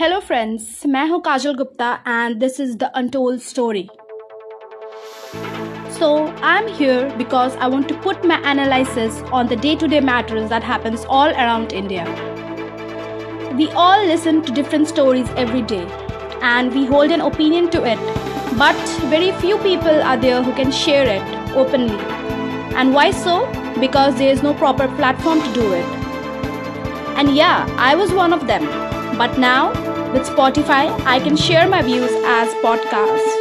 Hello friends मैं हूं Kajal Gupta and this is the untold story So, I'm here because I want to put my analysis on the day-to-day matters that happens all around India. We all listen to different stories every day and we hold an opinion to it, but very few people are there who can share it openly. And why so? Because there is no proper platform to do it. And yeah, I was one of them. But now, with Spotify, I can share my views as podcast.